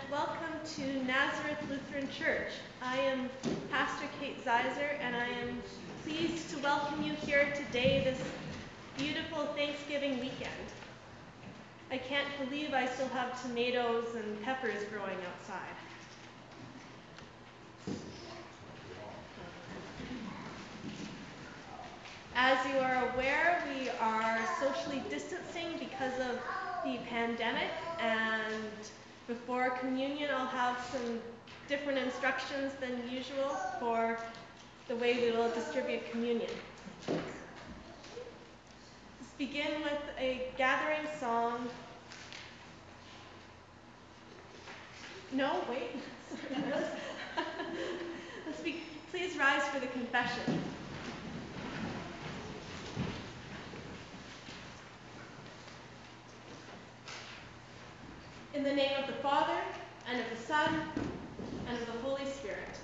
And welcome to Nazareth Lutheran Church. I am Pastor Kate Zeiser and I am pleased to welcome you here today, this beautiful Thanksgiving weekend. I can't believe I still have tomatoes and peppers growing outside. As you are aware, we are socially distancing because of the pandemic and before communion I'll have some different instructions than usual for the way we will distribute communion. Let's begin with a gathering song. No, wait. Let's be, please rise for the confession. In the name of the Father, and of the Son, and of the Holy Spirit.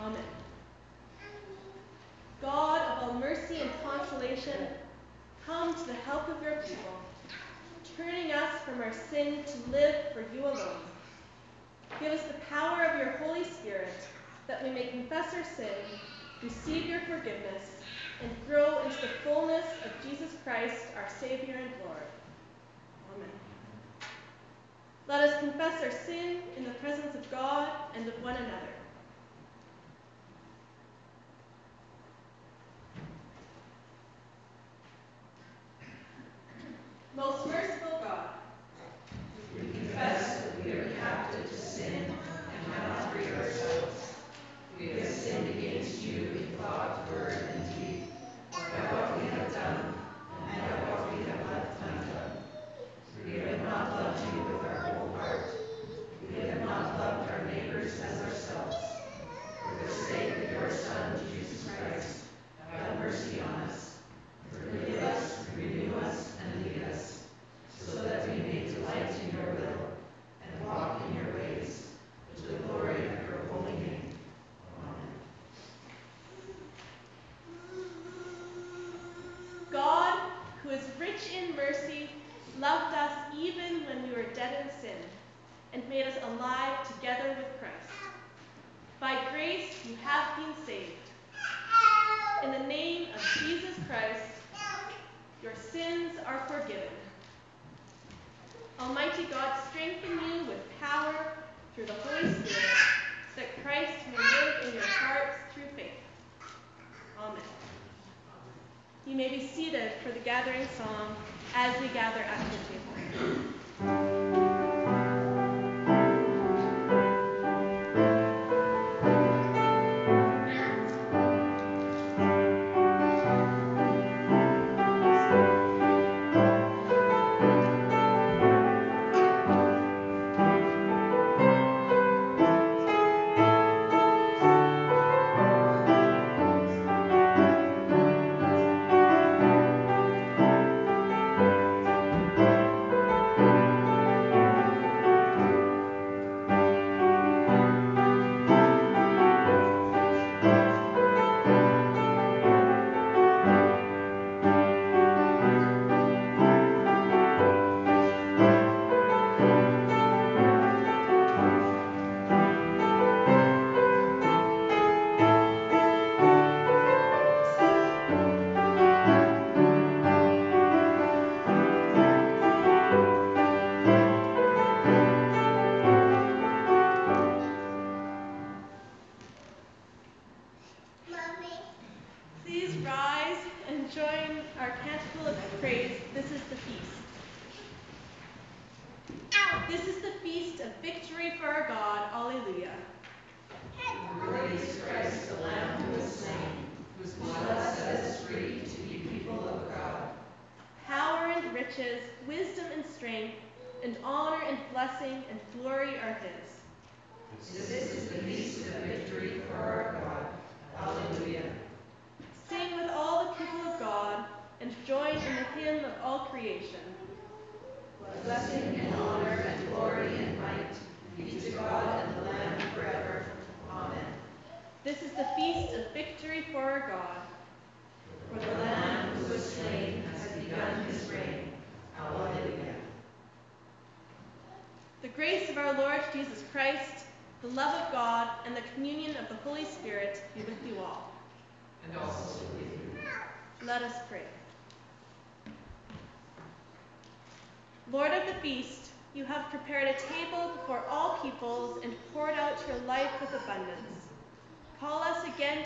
Amen. God of all mercy and consolation, come to the help of your people, turning us from our sin to live for you alone. Give us the power of your Holy Spirit, that we may confess our sin, receive your forgiveness, and grow into the fullness of Jesus Christ, our Savior and Lord. Amen. Let us confess our sin in the presence of God and of one another. Most merciful God, we confess that we are captive to sin and cannot free ourselves. We have sinned against you in thought, word, and deed, by what we have done and by what we have left undone. We have not loved you with our whole heart. We have not loved our neighbors as ourselves. For the sake of your Son, Jesus Christ, have mercy on us. Forgive us, renew us, and lead us, so that we may delight in your will and walk in your ways, to the glory of your holy name. Amen. God, who is rich in mercy, loved us even when we were dead in sin, and made us alive together with Christ. By grace you have been saved. In the name of Jesus Christ, your sins are forgiven. Almighty God, strengthen you with power through the Holy Spirit, so that Christ may live in your hearts through faith. Amen. You may be seated for the gathering song as we gather at the table.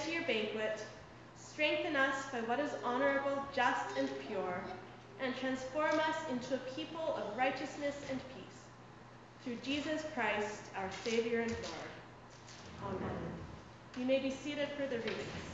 To your banquet, strengthen us by what is honorable, just, and pure, and transform us into a people of righteousness and peace. Through Jesus Christ, our Savior and Lord. Amen. You may be seated for the readings.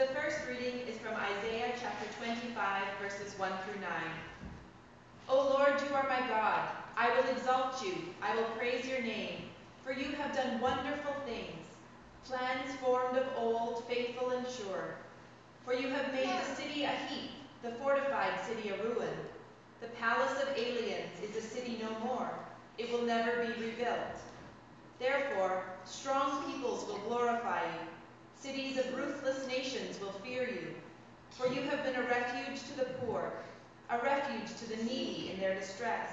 The first reading is from Isaiah chapter 25, verses 1 through 9. O Lord, you are my God. I will exalt you. I will praise your name. For you have done wonderful things, plans formed of old, faithful and sure. For you have made the city a heap, the fortified city a ruin. The palace of aliens is a city no more. It will never be rebuilt. Therefore, strong peoples will glorify you. Cities of ruthless nations will fear you. For you have been a refuge to the poor, a refuge to the needy in their distress,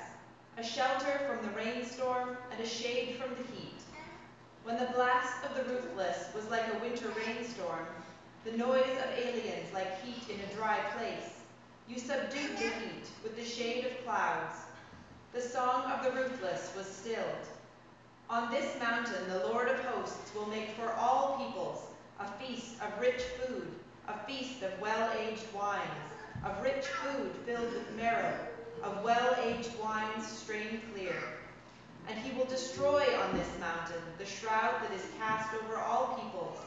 a shelter from the rainstorm and a shade from the heat. When the blast of the ruthless was like a winter rainstorm, the noise of aliens like heat in a dry place, you subdued the heat with the shade of clouds. The song of the ruthless was stilled. On this mountain the Lord of hosts will make for all peoples a feast of rich food, a feast of well-aged wines, of rich food filled with marrow, of well-aged wines strained clear. And he will destroy on this mountain the shroud that is cast over all peoples,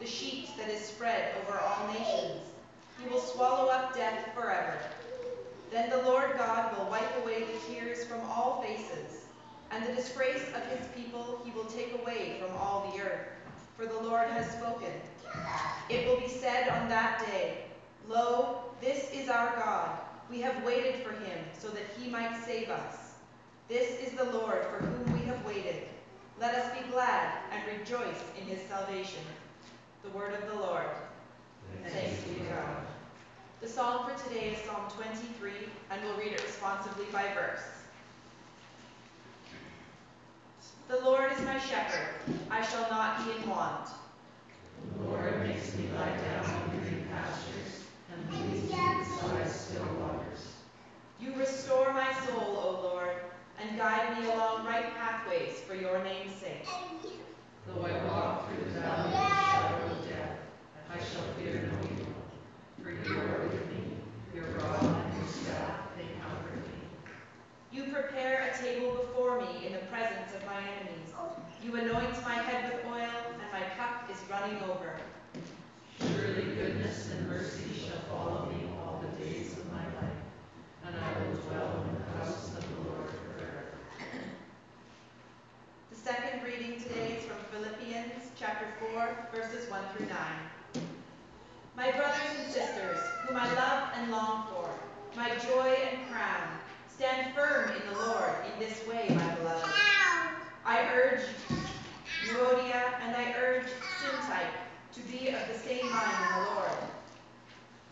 the sheet that is spread over all nations. He will swallow up death forever. Then the Lord God will wipe away the tears from all faces, and the disgrace of his people he will take away from all the earth. For the Lord has spoken. It will be said on that day, Lo, this is our God. We have waited for him so that he might save us. This is the Lord for whom we have waited. Let us be glad and rejoice in his salvation. The word of the Lord. Thanks be to God. The psalm for today is Psalm 23, and we'll read it responsively by verse. The Lord is my shepherd, I shall not be in want. The Lord makes me lie down in green pastures and leads me beside still waters. You restore my soul, O Lord, and guide me along right pathways for your name's sake. Though I walk through the valley of the shadow of death, I shall fear no evil. For you are with me, your rod and your staff, they comfort me. You prepare a table before me in the presence of my enemies. You anoint my head with oil, and my cup is running over. Surely goodness and mercy shall follow me all the days of my life, and I will dwell in the house of the Lord second reading today is from Philippians chapter 4, verses 1 through 9. My brothers and sisters, whom I love and long for, my joy and crown, stand firm in the Lord in this way, my beloved. I urge Euodia and I urge Syntyche to be of the same mind in the Lord.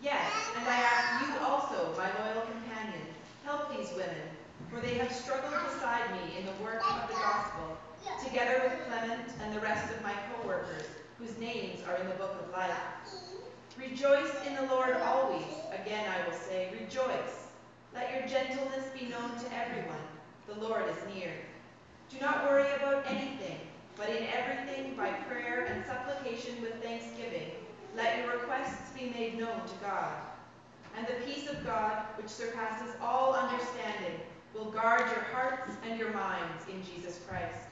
Yes, and I ask you also, my loyal companion, help these women, for they have struggled beside me in the work of the gospel, together with Clement and the rest of my co-workers, whose names are in the book of life. Rejoice in the Lord always. Again I will say, rejoice. Let your gentleness be known to everyone. The Lord is near. Do not worry about anything, but in everything by prayer and supplication with thanksgiving, let your requests be made known to God. And the peace of God, which surpasses all understanding, will guard your hearts and your minds in Jesus Christ.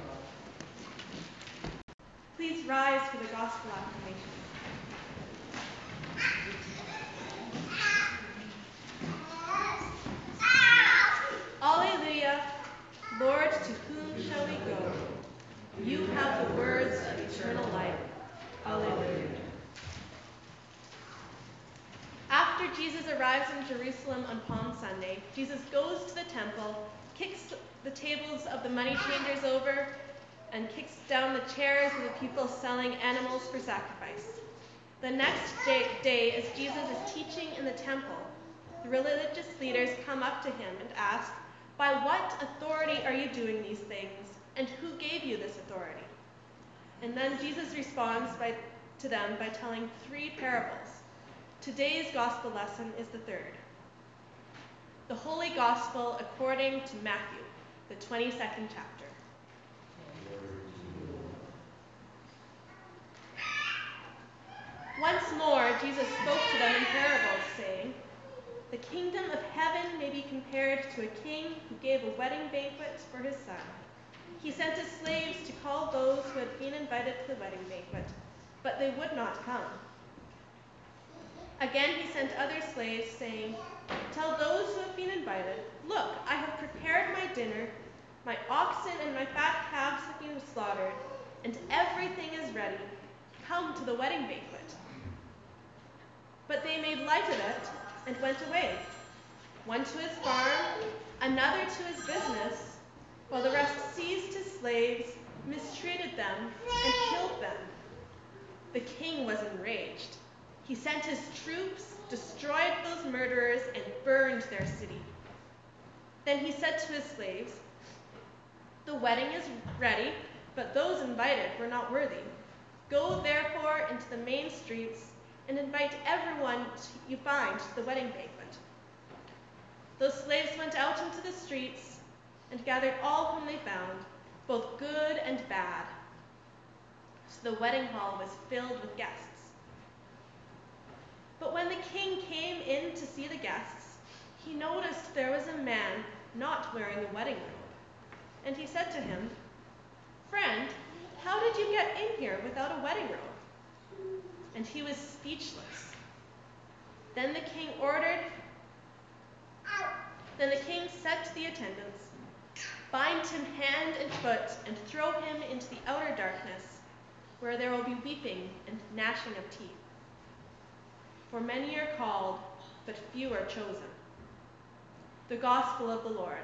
Please rise for the gospel acclamation. Alleluia. Lord, to whom shall we go? You have the words of eternal life. Alleluia. After Jesus arrives in Jerusalem on Palm Sunday, Jesus goes to the temple, kicks the tables of the money changers over, and kicks down the chairs of the people selling animals for sacrifice. The next day, as Jesus is teaching in the temple, the religious leaders come up to him and ask, By what authority are you doing these things? And who gave you this authority? And then Jesus responds by, to them by telling three parables. Today's gospel lesson is the third. The Holy Gospel according to Matthew, the 22nd chapter. Once more, Jesus spoke to them in parables, saying, The kingdom of heaven may be compared to a king who gave a wedding banquet for his son. He sent his slaves to call those who had been invited to the wedding banquet, but they would not come. Again, he sent other slaves, saying, Tell those who have been invited, Look, I have prepared my dinner. My oxen and my fat calves have been slaughtered, and everything is ready. Come to the wedding banquet. But they made light of it and went away, one to his farm, another to his business, while the rest seized his slaves, mistreated them, and killed them. The king was enraged. He sent his troops, destroyed those murderers, and burned their city. Then he said to his slaves, The wedding is ready, but those invited were not worthy. Go therefore into the main streets and invite everyone you find to the wedding banquet. Those slaves went out into the streets and gathered all whom they found, both good and bad. So the wedding hall was filled with guests. But when the king came in to see the guests, he noticed there was a man not wearing a wedding robe. And he said to him, Friend, how did you get in here without a wedding robe? And he was speechless. Then the king ordered, then the king said to the attendants, Bind him hand and foot and throw him into the outer darkness, where there will be weeping and gnashing of teeth. For many are called, but few are chosen. The Gospel of the Lord.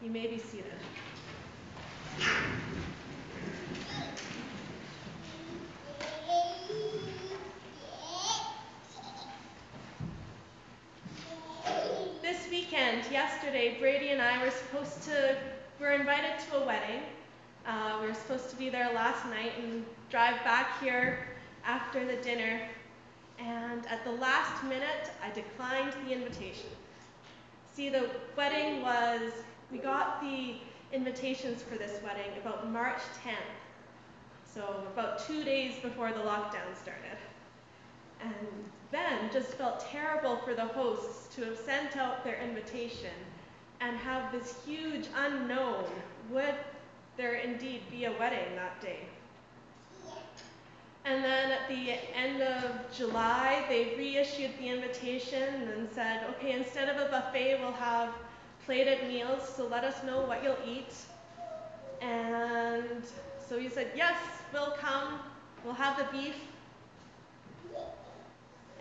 You may be seated. Yesterday, Brady and I were supposed to, we were invited to a wedding. Uh, we were supposed to be there last night and drive back here after the dinner. And at the last minute, I declined the invitation. See, the wedding was, we got the invitations for this wedding about March 10th. So, about two days before the lockdown started. And then just felt terrible for the hosts to have sent out their invitation and have this huge unknown would there indeed be a wedding that day. And then at the end of July, they reissued the invitation and said, okay, instead of a buffet, we'll have plated meals, so let us know what you'll eat. And so he said, yes, we'll come, we'll have the beef,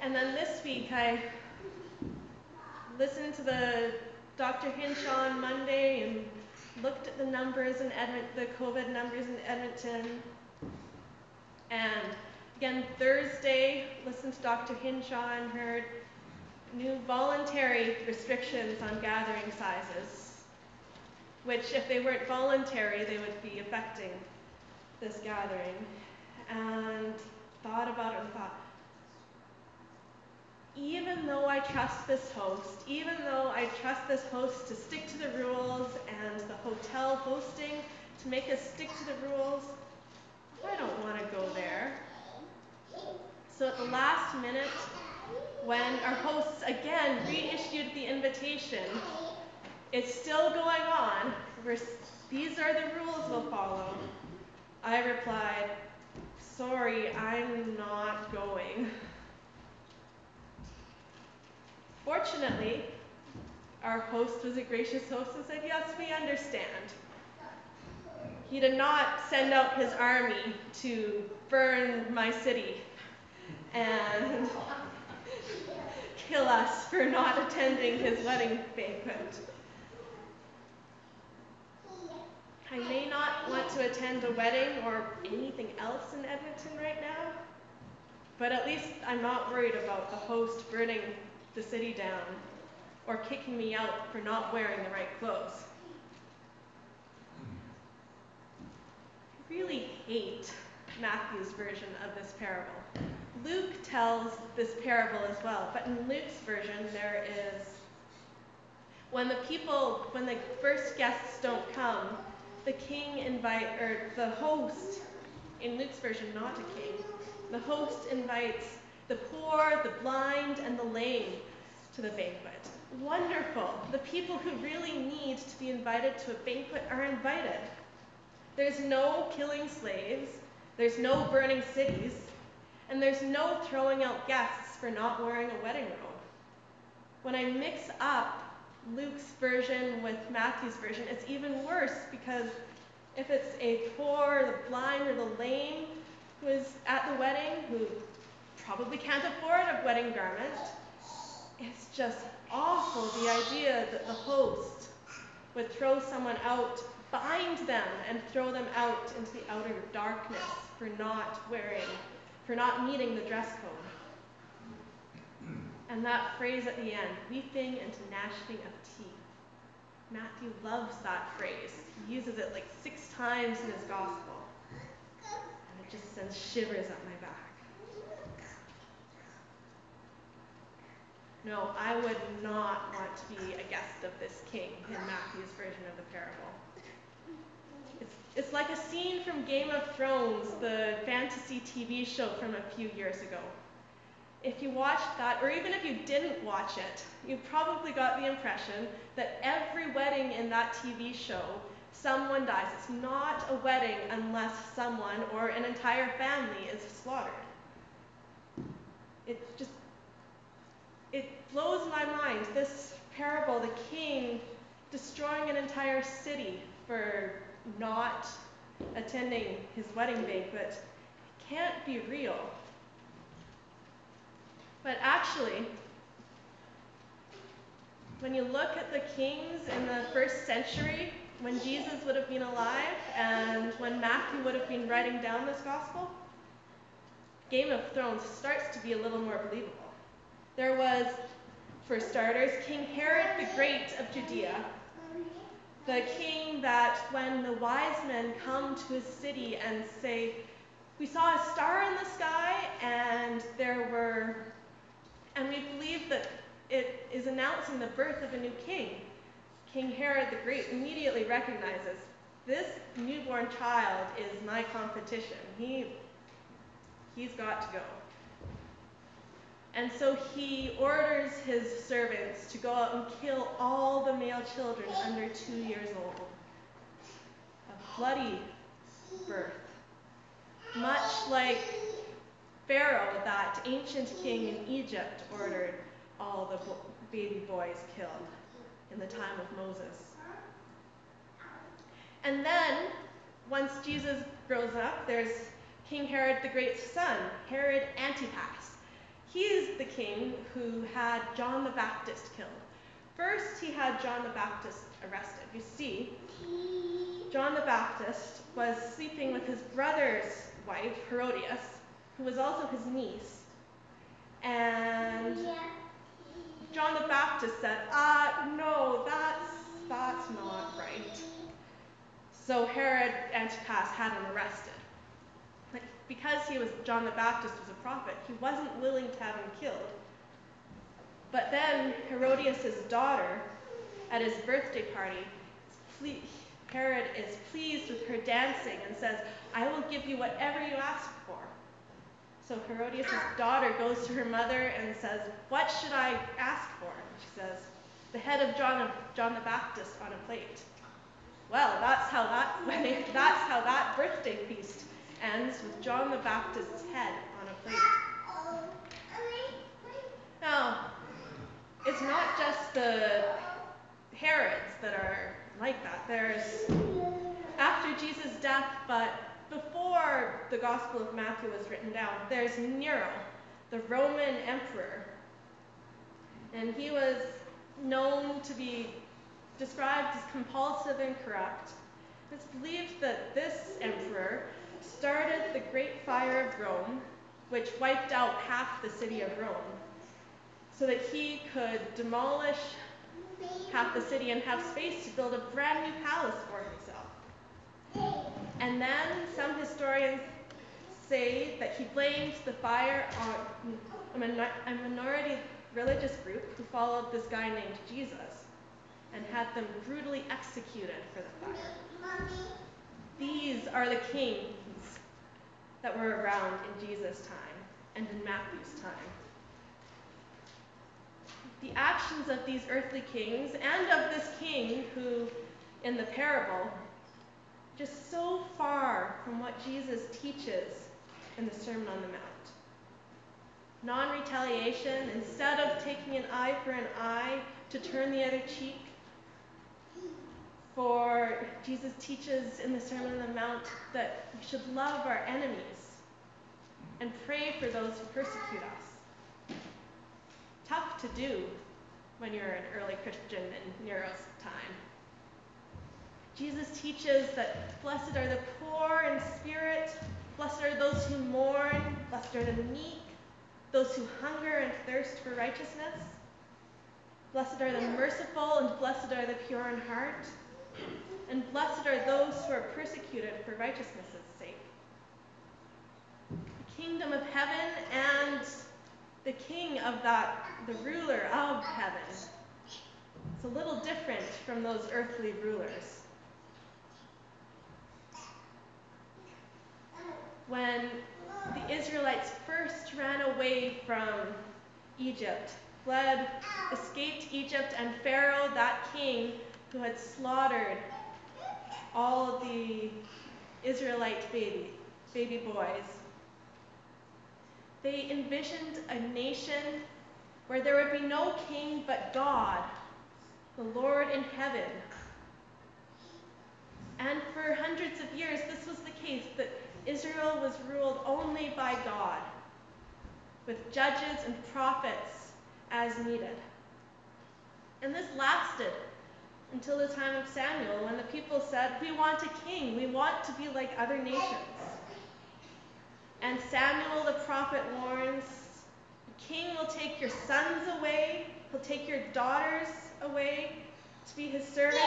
and then this week I listened to the Dr. Hinshaw on Monday and looked at the numbers in Edmonton, the COVID numbers in Edmonton. And again, Thursday, listened to Dr. Hinshaw and heard new voluntary restrictions on gathering sizes, which, if they weren't voluntary, they would be affecting this gathering. And thought about it and thought, even though I trust this host, even though I trust this host to stick to the rules and the hotel hosting to make us stick to the rules, I don't want to go there. So at the last minute, when our hosts again reissued the invitation, it's still going on. We're, these are the rules we'll follow. I replied, Sorry, I'm not going. Fortunately, our host was a gracious host and said, Yes, we understand. He did not send out his army to burn my city and kill us for not attending his wedding banquet. I may not want to attend a wedding or anything else in Edmonton right now, but at least I'm not worried about the host burning the city down or kicking me out for not wearing the right clothes. I really hate Matthew's version of this parable. Luke tells this parable as well, but in Luke's version, there is when the people, when the first guests don't come, the king invite, or the host, in Luke's version, not a king, the host invites the poor, the blind, and the lame to the banquet. Wonderful. The people who really need to be invited to a banquet are invited. There's no killing slaves, there's no burning cities, and there's no throwing out guests for not wearing a wedding robe. When I mix up Luke's version with Matthew's version, it's even worse because if it's a poor, the blind, or the lame who is at the wedding, who probably can't afford a wedding garment, it's just awful the idea that the host would throw someone out, bind them, and throw them out into the outer darkness for not wearing, for not meeting the dress code. And that phrase at the end, weeping and gnashing of teeth. Matthew loves that phrase. He uses it like six times in his gospel. And it just sends shivers up my back. No, I would not want to be a guest of this king in Matthew's version of the parable. It's, it's like a scene from Game of Thrones, the fantasy TV show from a few years ago. If you watched that, or even if you didn't watch it, you probably got the impression that every wedding in that TV show, someone dies. It's not a wedding unless someone or an entire family is slaughtered. It just it blows my mind. This parable, the king destroying an entire city for not attending his wedding banquet, can't be real. But actually, when you look at the kings in the first century, when Jesus would have been alive and when Matthew would have been writing down this gospel, Game of Thrones starts to be a little more believable. There was, for starters, King Herod the Great of Judea, the king that when the wise men come to his city and say, We saw a star in the sky, and there were, and we believe that it is announcing the birth of a new king. King Herod the Great immediately recognizes this newborn child is my competition. He, he's got to go. And so he orders his servants to go out and kill all the male children under two years old. A bloody birth. Much like Pharaoh, that ancient king in Egypt, ordered all the bo- baby boys killed in the time of Moses. And then, once Jesus grows up, there's King Herod the Great's son, Herod Antipas. He's the king who had John the Baptist killed. First, he had John the Baptist arrested. You see, John the Baptist was sleeping with his brother's wife, Herodias, who was also his niece. And John the Baptist said, Ah, no, that's, that's not right. So Herod Antipas had him arrested. Because he was John the Baptist was a prophet, he wasn't willing to have him killed. But then Herodias' daughter, at his birthday party, Herod is pleased with her dancing and says, I will give you whatever you ask for. So Herodias' daughter goes to her mother and says, What should I ask for? And she says, The head of John, John the Baptist on a plate. Well, that's how that wedding, that's how that birthday feast ends with John the Baptist's head on a plate. Now, it's not just the Herods that are like that. There's after Jesus' death, but before the Gospel of Matthew was written down, there's Nero, the Roman emperor. And he was known to be described as compulsive and corrupt. It's believed that this emperor started the Great Fire of Rome, which wiped out half the city of Rome, so that he could demolish half the city and have space to build a brand new palace for himself. And then some historians say that he blamed the fire on a minority religious group who followed this guy named Jesus and had them brutally executed for the fire. These are the kings that were around in Jesus' time and in Matthew's time. The actions of these earthly kings and of this king who, in the parable, just so far from what Jesus teaches in the Sermon on the Mount. Non retaliation, instead of taking an eye for an eye, to turn the other cheek. For Jesus teaches in the Sermon on the Mount that we should love our enemies and pray for those who persecute us. Tough to do when you're an early Christian in Nero's time. Jesus teaches that blessed are the poor in spirit, blessed are those who mourn, blessed are the meek, those who hunger and thirst for righteousness. Blessed are the merciful, and blessed are the pure in heart. And blessed are those who are persecuted for righteousness' sake. The kingdom of heaven and the king of that, the ruler of heaven. It's a little different from those earthly rulers. when the Israelites first ran away from Egypt, fled, escaped Egypt, and Pharaoh, that king who had slaughtered all the Israelite baby, baby boys. They envisioned a nation where there would be no king but God, the Lord in heaven. And for hundreds of years, this was the case that Israel was ruled only by God, with judges and prophets as needed. And this lasted until the time of Samuel, when the people said, We want a king, we want to be like other nations. And Samuel the prophet warns, The king will take your sons away, he'll take your daughters away to be his servants,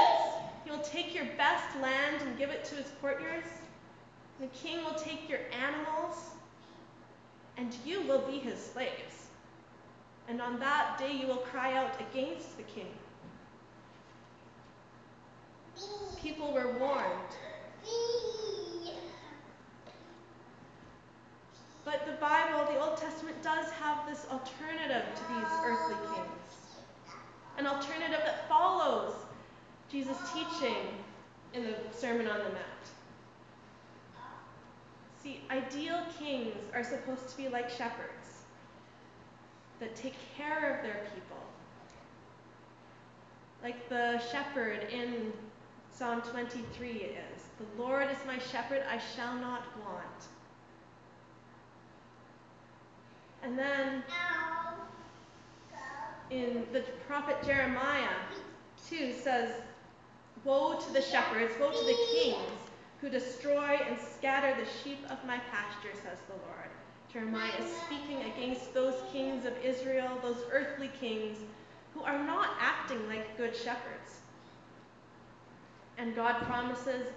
he will take your best land and give it to his courtiers. The king will take your animals, and you will be his slaves. And on that day you will cry out against the king. People were warned. But the Bible, the Old Testament, does have this alternative to these earthly kings. An alternative that follows Jesus' teaching in the Sermon on the Mount. See, ideal kings are supposed to be like shepherds that take care of their people. Like the shepherd in Psalm 23 is The Lord is my shepherd, I shall not want. And then in the prophet Jeremiah 2 says, Woe to the shepherds, woe to the kings who destroy and scatter the sheep of my pasture, says the Lord. Jeremiah is speaking against those kings of Israel, those earthly kings, who are not acting like good shepherds. And God promises,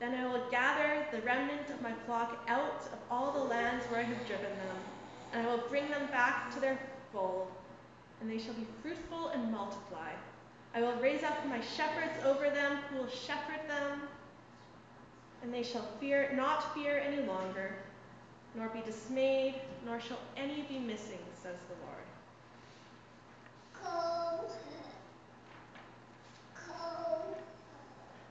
Then I will gather the remnant of my flock out of all the lands where I have driven them, and I will bring them back to their fold, and they shall be fruitful and multiply. I will raise up my shepherds over them who will shepherd them and they shall fear not fear any longer, nor be dismayed, nor shall any be missing, says the Lord.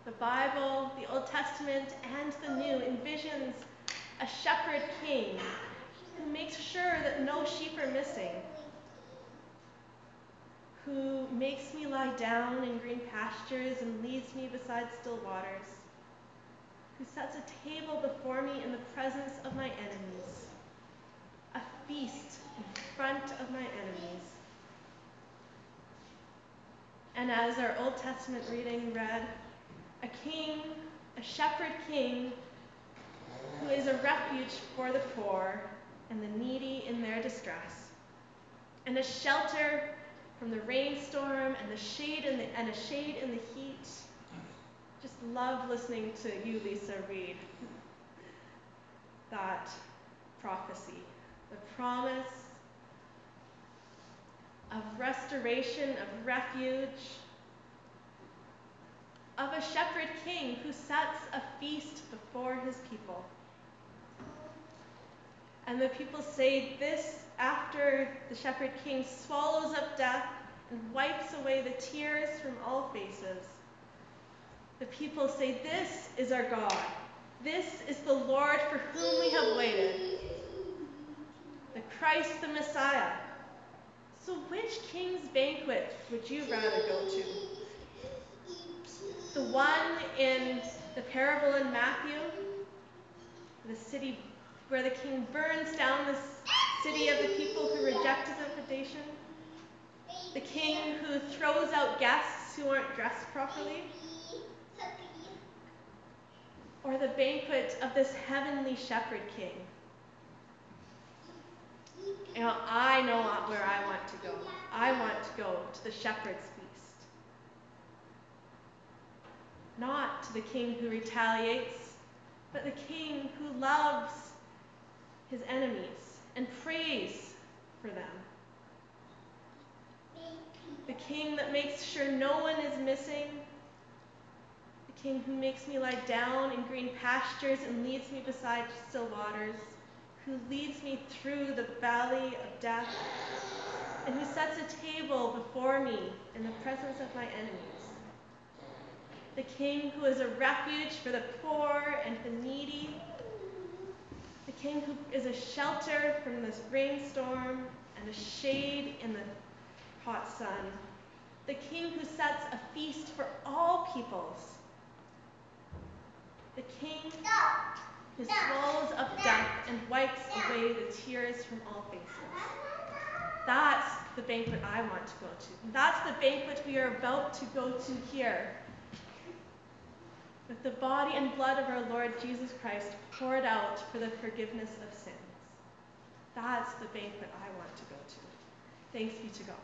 The Bible, the Old Testament, and the New envisions a shepherd king who makes sure that no sheep are missing, who makes me lie down in green pastures and leads me beside still waters, who sets a table before me in the presence of my enemies, a feast in front of my enemies. And as our Old Testament reading read, a king, a shepherd king, who is a refuge for the poor and the needy in their distress, and a shelter from the rainstorm and the shade in the, and a shade in the heat. Just love listening to you, Lisa, read that prophecy, the promise of restoration, of refuge, of a shepherd king who sets a feast before his people. And the people say this after the shepherd king swallows up death and wipes away the tears from all faces. The people say, This is our God. This is the Lord for whom we have waited. The Christ the Messiah. So, which king's banquet would you rather go to? The one in the parable in Matthew, the city where the king burns down the city of the people who reject his invitation, the king who throws out guests who aren't dressed properly, or the banquet of this heavenly shepherd king. You know, I know where I want to go. I want to go to the shepherd's feast. Not to the king who retaliates, but the king who loves his enemies and prays for them. The king that makes sure no one is missing. The king who makes me lie down in green pastures and leads me beside still waters. Who leads me through the valley of death. And who sets a table before me in the presence of my enemies. The king who is a refuge for the poor and the needy the king who is a shelter from this rainstorm and a shade in the hot sun. The king who sets a feast for all peoples. The king who swallows up death and wipes away the tears from all faces. That's the banquet I want to go to. That's the banquet we are about to go to here with the body and blood of our Lord Jesus Christ poured out for the forgiveness of sins. That's the banquet I want to go to. Thanks be to God.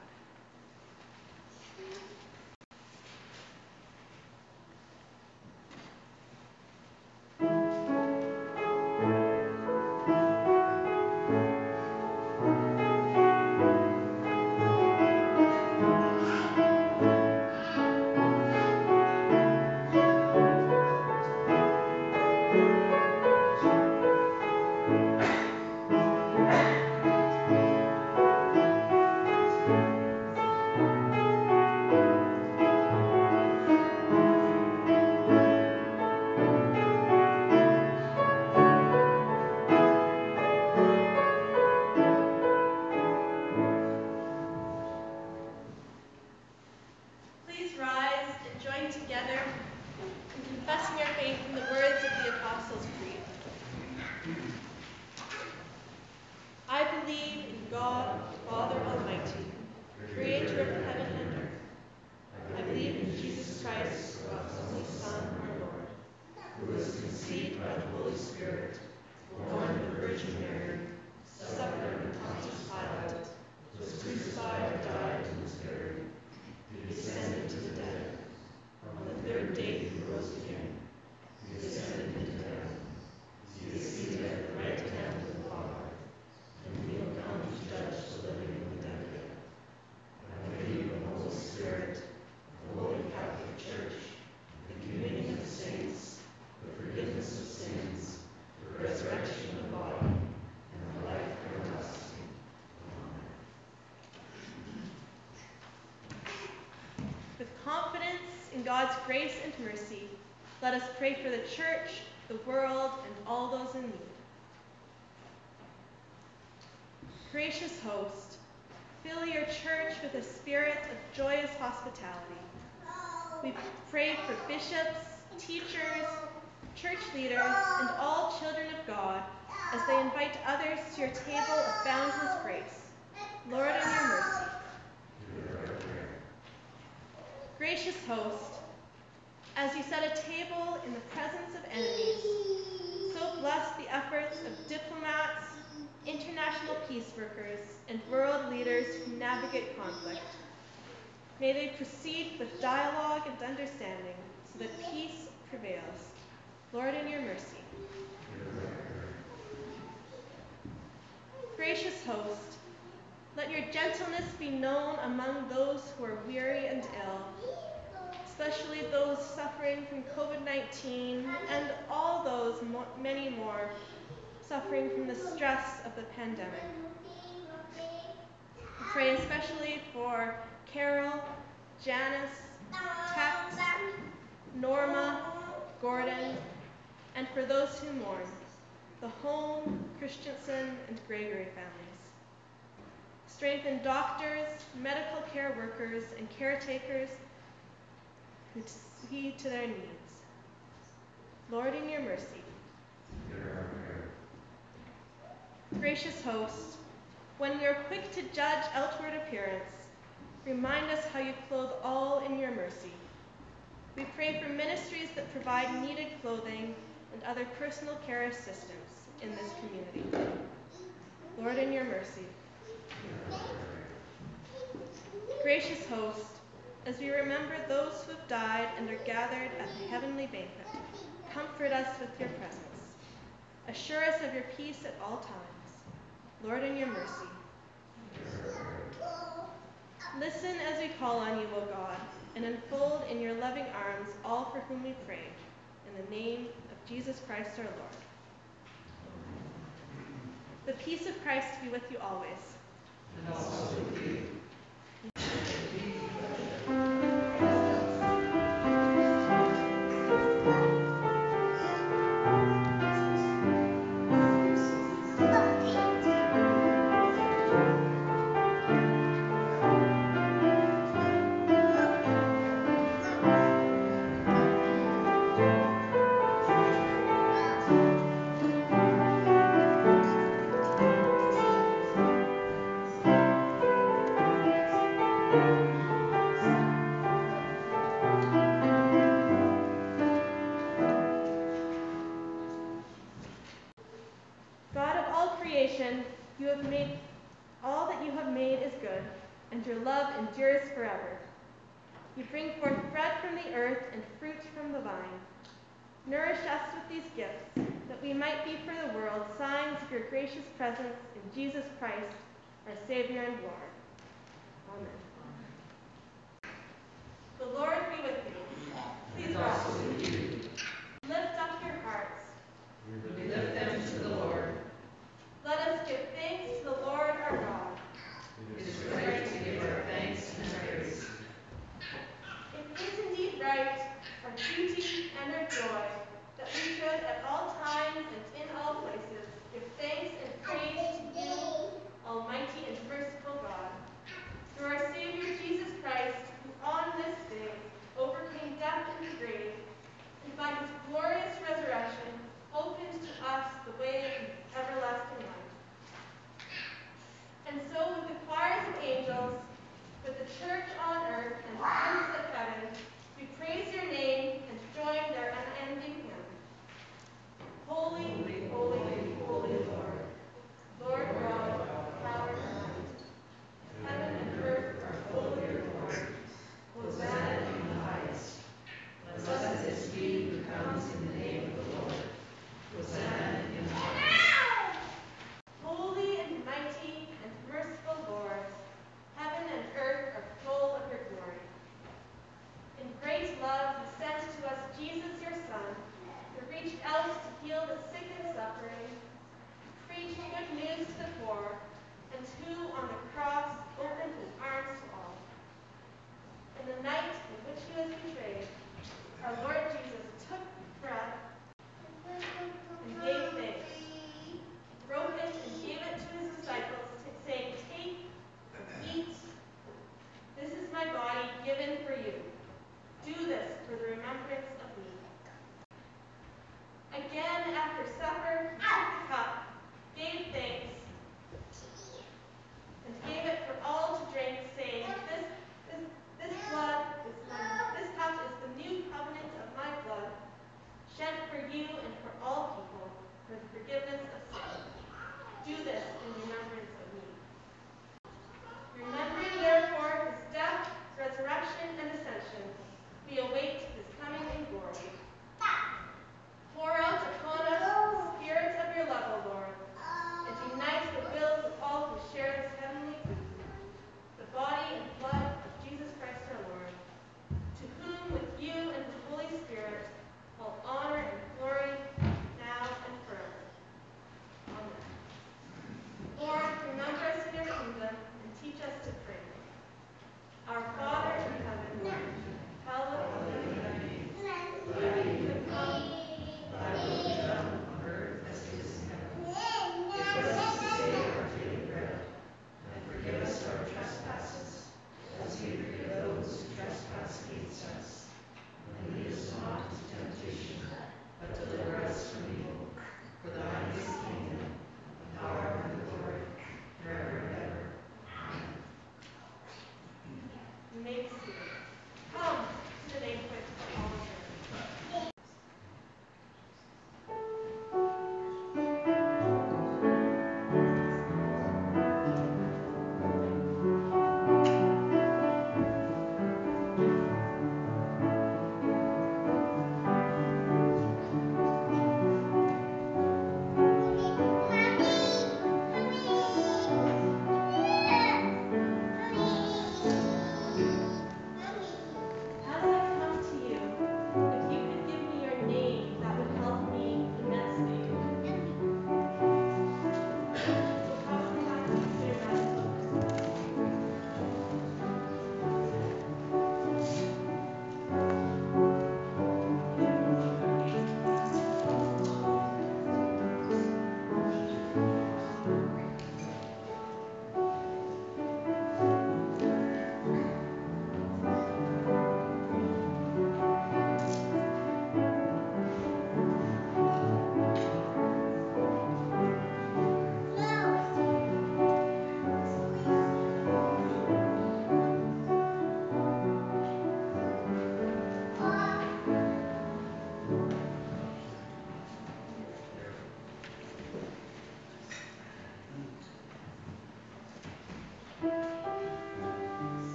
God's grace and mercy, let us pray for the church, the world, and all those in need. Gracious host, fill your church with a spirit of joyous hospitality. We pray for bishops, teachers, church leaders, and all children of God as they invite others to your table of boundless grace. Lord, in your mercy. Gracious host, as you set a table in the presence of enemies, so bless the efforts of diplomats, international peace workers, and world leaders who navigate conflict. May they proceed with dialogue and understanding so that peace prevails. Lord, in your mercy. Gracious host, let your gentleness be known among those who are weary and ill, especially those suffering from COVID 19 and all those mo- many more suffering from the stress of the pandemic. Pray especially for Carol, Janice, Tex, Norma, Gordon, and for those who mourn, the Holm, Christensen, and Gregory families. Strengthen doctors, medical care workers, and caretakers see to their needs. Lord, in your mercy. Gracious host, when we are quick to judge outward appearance, remind us how you clothe all in your mercy. We pray for ministries that provide needed clothing and other personal care assistance in this community. Lord, in your mercy. Gracious host, as we remember those who have died and are gathered at the heavenly banquet, comfort us with your presence. Assure us of your peace at all times. Lord, in your mercy. Listen as we call on you, O God, and unfold in your loving arms all for whom we pray. In the name of Jesus Christ our Lord. The peace of Christ be with you always. Presence in Jesus Christ, our Savior and Lord. Amen. The Lord be with you. Please rise. also with you. Lift up your hearts. We lift them to the Lord. Let us give thanks to the Lord our God. It is right to give our thanks and praise. It is indeed right, our duty and our joy, that we should at all times and in all places give thanks and praise to you, Almighty and merciful God, through our Savior Jesus Christ, who on this day overcame death and the grave, and by his glorious resurrection opens to us the way of everlasting life. And so with the choirs of angels, with the church on earth and the hymns of heaven, we praise your name and join their unending hymn. Holy, holy, holy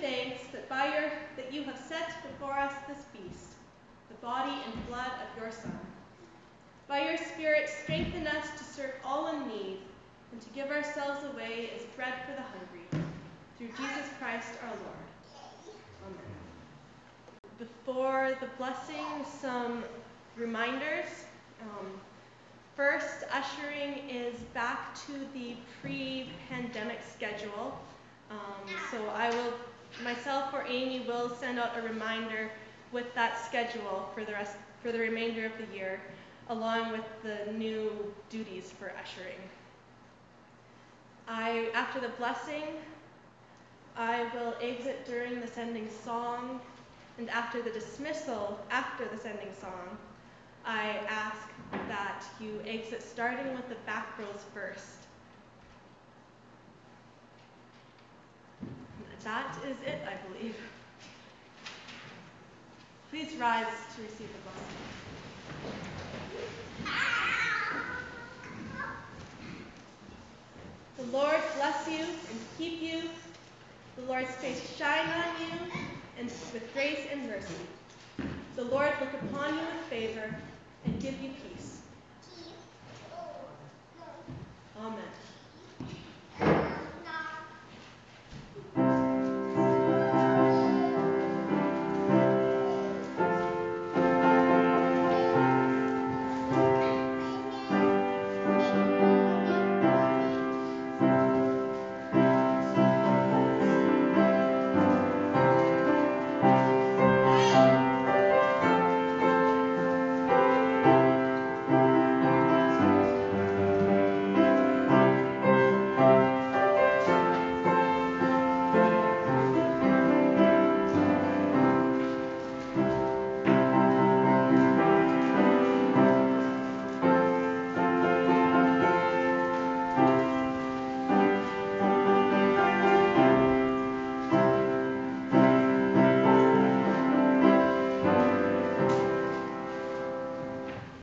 thanks that by your that you have set before us this feast, the body and blood of your Son. By your Spirit, strengthen us to serve all in need and to give ourselves away as bread for the hungry. Through Jesus Christ our Lord. Amen. Before the blessing, some reminders. Um, first, ushering is back to the pre pandemic schedule. Um, so I will, myself or Amy will send out a reminder with that schedule for the rest, for the remainder of the year, along with the new duties for ushering. I, after the blessing, I will exit during the sending song, and after the dismissal, after the sending song, I ask that you exit starting with the back rows first. That is it, I believe. Please rise to receive the blessing. The Lord bless you and keep you. The Lord's face shine on you and with grace and mercy. The Lord look upon you with favor and give you peace.